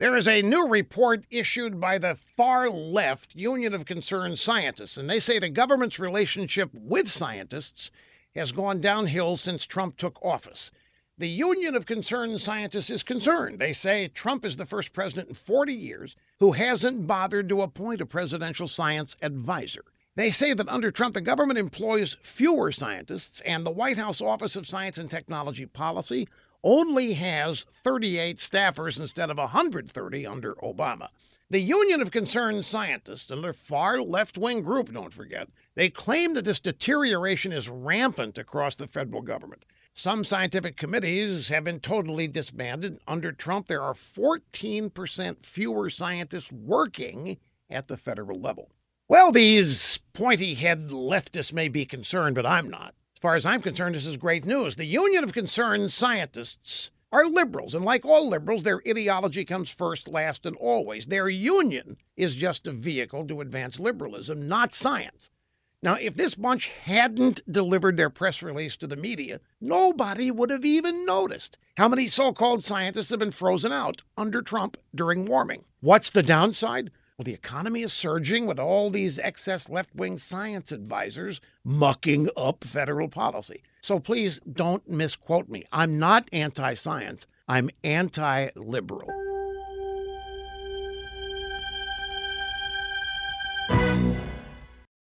There is a new report issued by the far left Union of Concerned Scientists, and they say the government's relationship with scientists has gone downhill since Trump took office. The Union of Concerned Scientists is concerned. They say Trump is the first president in 40 years who hasn't bothered to appoint a presidential science advisor. They say that under Trump, the government employs fewer scientists, and the White House Office of Science and Technology Policy only has 38 staffers instead of 130 under Obama. The Union of Concerned Scientists another far left wing group, don't forget, they claim that this deterioration is rampant across the federal government. Some scientific committees have been totally disbanded. Under Trump, there are 14% fewer scientists working at the federal level. Well, these pointy head leftists may be concerned, but I'm not. As far as I'm concerned, this is great news. The Union of Concerned Scientists are liberals, and like all liberals, their ideology comes first, last, and always. Their union is just a vehicle to advance liberalism, not science. Now, if this bunch hadn't delivered their press release to the media, nobody would have even noticed how many so called scientists have been frozen out under Trump during warming. What's the downside? Well, the economy is surging with all these excess left wing science advisors mucking up federal policy. So please don't misquote me. I'm not anti science, I'm anti liberal.